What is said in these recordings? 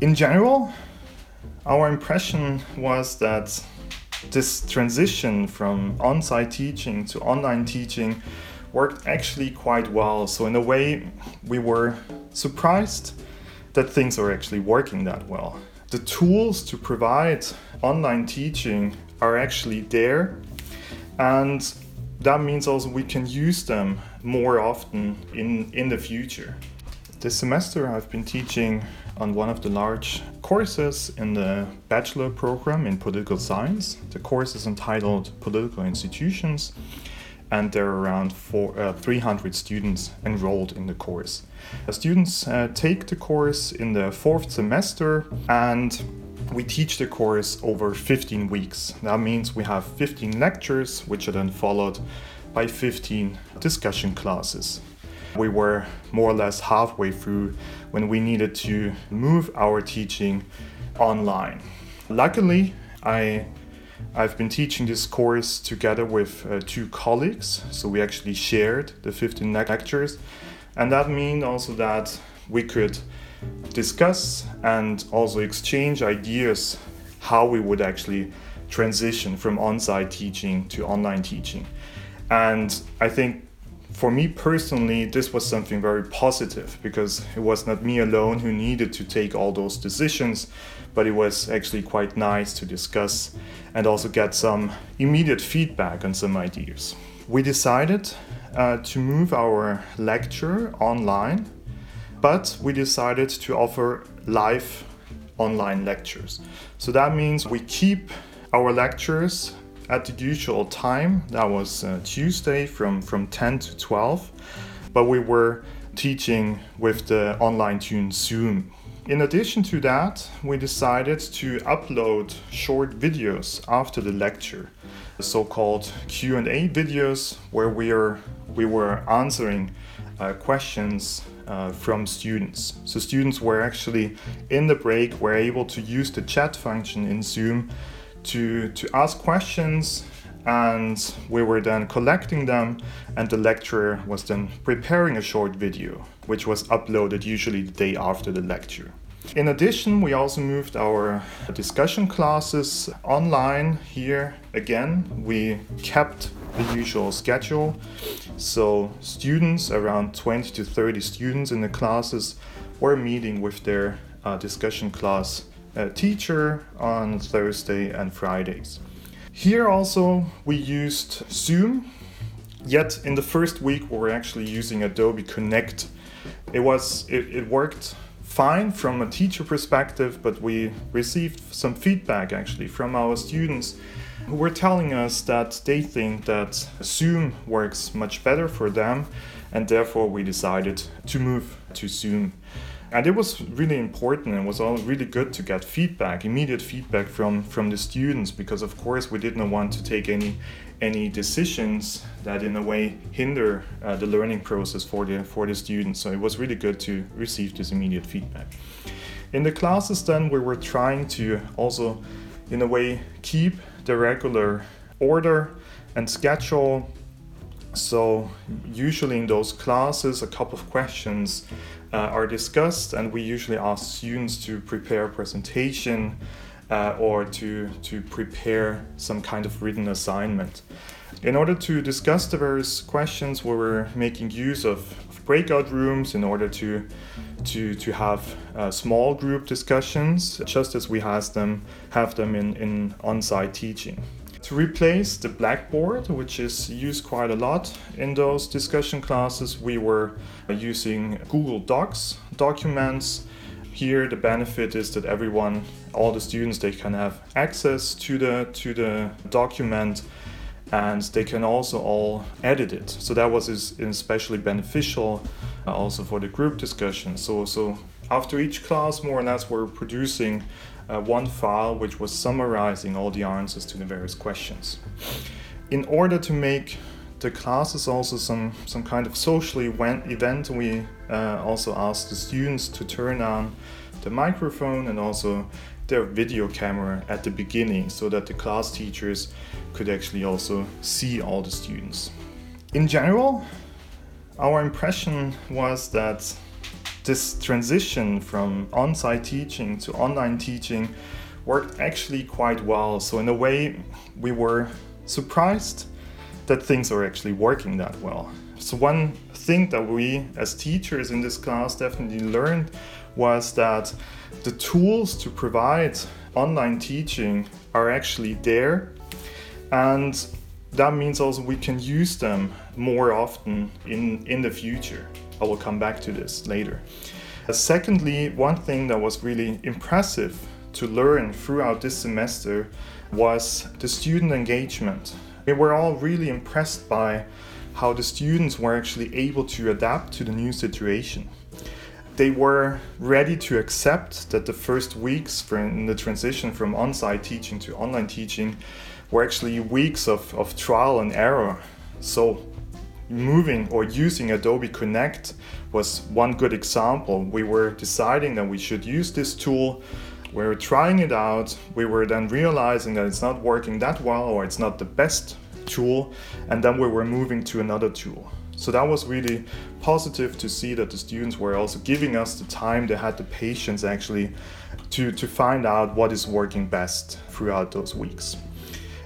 In general, our impression was that this transition from on site teaching to online teaching worked actually quite well. So, in a way, we were surprised that things are actually working that well. The tools to provide online teaching are actually there, and that means also we can use them more often in, in the future. This semester, I've been teaching on one of the large courses in the bachelor program in political science. The course is entitled Political Institutions, and there are around four, uh, 300 students enrolled in the course. The students uh, take the course in the fourth semester, and we teach the course over 15 weeks. That means we have 15 lectures, which are then followed by 15 discussion classes. We were more or less halfway through when we needed to move our teaching online. Luckily, I I've been teaching this course together with uh, two colleagues, so we actually shared the 15 lectures, and that means also that we could discuss and also exchange ideas how we would actually transition from on site teaching to online teaching. And I think for me personally, this was something very positive because it was not me alone who needed to take all those decisions, but it was actually quite nice to discuss and also get some immediate feedback on some ideas. We decided uh, to move our lecture online, but we decided to offer live online lectures. So that means we keep our lectures at the usual time. That was uh, Tuesday from, from 10 to 12. But we were teaching with the online tune Zoom. In addition to that, we decided to upload short videos after the lecture, the so-called Q&A videos where we are we were answering uh, questions uh, from students. So students were actually in the break were able to use the chat function in Zoom to, to ask questions and we were then collecting them and the lecturer was then preparing a short video which was uploaded usually the day after the lecture. In addition, we also moved our discussion classes online here again. We kept the usual schedule. So students, around 20 to 30 students in the classes were meeting with their uh, discussion class uh, teacher on Thursday and Fridays. Here also we used Zoom, yet in the first week we were actually using Adobe Connect. It was it, it worked fine from a teacher perspective, but we received some feedback actually from our students who were telling us that they think that Zoom works much better for them, and therefore we decided to move to Zoom. And it was really important and was all really good to get feedback, immediate feedback from from the students, because of course we didn't want to take any any decisions that in a way hinder uh, the learning process for the for the students. So it was really good to receive this immediate feedback. In the classes, then we were trying to also, in a way, keep the regular order and schedule. So usually in those classes, a couple of questions uh, are discussed, and we usually ask students to prepare a presentation uh, or to, to prepare some kind of written assignment. In order to discuss the various questions, we were making use of, breakout rooms in order to, to, to have uh, small group discussions, just as we has them, have them in, in on site teaching to replace the blackboard, which is used quite a lot in those discussion classes, we were using Google Docs documents. Here, the benefit is that everyone, all the students, they can have access to the to the document, and they can also all edit it. So that was especially beneficial, uh, also for the group discussion. So so after each class, more or less, we're producing uh, one file which was summarizing all the answers to the various questions. In order to make the classes also some, some kind of social event, we uh, also asked the students to turn on the microphone and also their video camera at the beginning so that the class teachers could actually also see all the students. In general, our impression was that this transition from on site teaching to online teaching worked actually quite well. So, in a way, we were surprised that things are actually working that well. So, one thing that we as teachers in this class definitely learned was that the tools to provide online teaching are actually there and that means also we can use them more often in, in the future. I will come back to this later. Uh, secondly, one thing that was really impressive to learn throughout this semester was the student engagement. We were all really impressed by how the students were actually able to adapt to the new situation. They were ready to accept that the first weeks in the transition from on site teaching to online teaching were actually weeks of, of trial and error. So, moving or using Adobe Connect was one good example. We were deciding that we should use this tool. We were trying it out. We were then realizing that it's not working that well or it's not the best tool. And then we were moving to another tool. So that was really positive to see that the students were also giving us the time, they had the patience actually to, to find out what is working best throughout those weeks.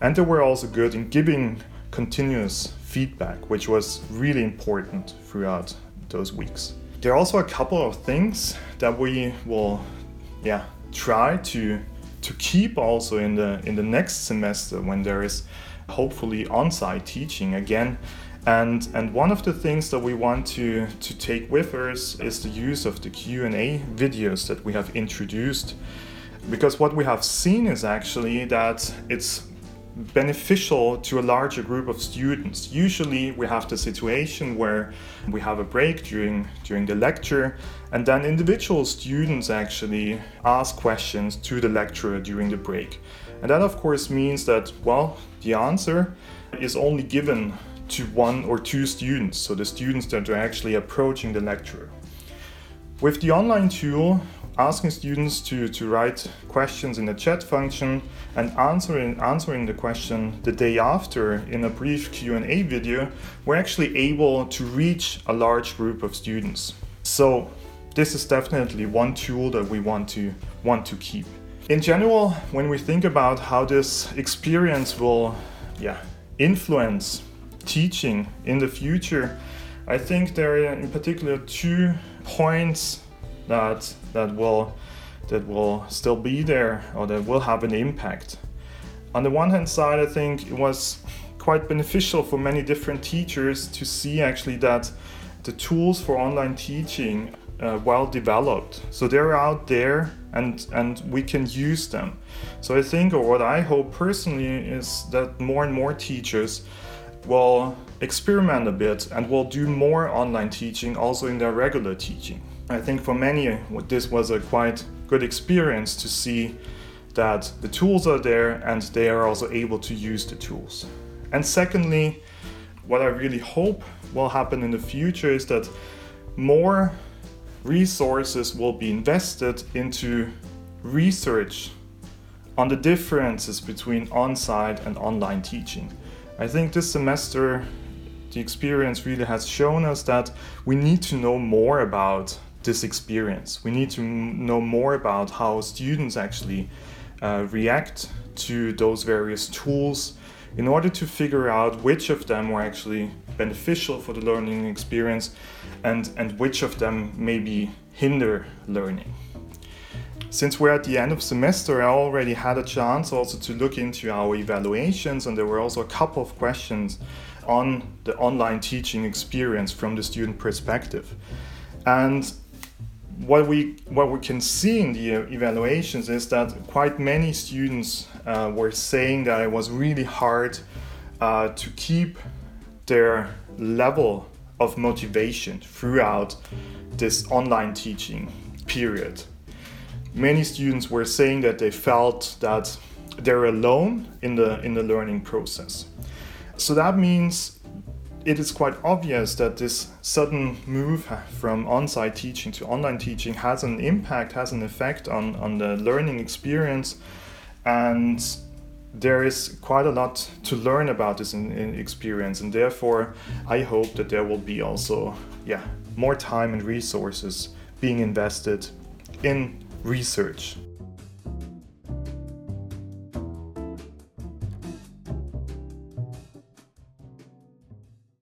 And they were also good in giving continuous feedback, which was really important throughout those weeks. There are also a couple of things that we will yeah, try to to keep also in the in the next semester when there is hopefully on-site teaching again and and one of the things that we want to to take with us is the use of the Q&A videos that we have introduced because what we have seen is actually that it's beneficial to a larger group of students. Usually we have the situation where we have a break during during the lecture and then individual students actually ask questions to the lecturer during the break. And that of course means that well, the answer is only given to one or two students, so the students that are actually approaching the lecturer. With the online tool, asking students to, to write questions in the chat function and answering, answering the question the day after in a brief Q&A video, we're actually able to reach a large group of students. So this is definitely one tool that we want to, want to keep. In general, when we think about how this experience will yeah, influence teaching in the future, I think there are in particular two points that that will that will still be there or that will have an impact. On the one hand side, I think it was quite beneficial for many different teachers to see actually that the tools for online teaching uh, well developed. So they're out there and and we can use them. So I think or what I hope personally is that more and more teachers will experiment a bit and will do more online teaching also in their regular teaching. I think for many, this was a quite good experience to see that the tools are there and they are also able to use the tools. And secondly, what I really hope will happen in the future is that more resources will be invested into research on the differences between on site and online teaching. I think this semester the experience really has shown us that we need to know more about this experience. We need to know more about how students actually uh, react to those various tools in order to figure out which of them were actually beneficial for the learning experience and, and which of them maybe hinder learning. Since we're at the end of semester, I already had a chance also to look into our evaluations, and there were also a couple of questions on the online teaching experience from the student perspective. And what we what we can see in the evaluations is that quite many students uh, were saying that it was really hard uh, to keep their level of motivation throughout this online teaching period many students were saying that they felt that they're alone in the in the learning process. So that means it is quite obvious that this sudden move from on-site teaching to online teaching has an impact, has an effect on, on the learning experience and there is quite a lot to learn about this in, in experience and therefore I hope that there will be also yeah more time and resources being invested in research.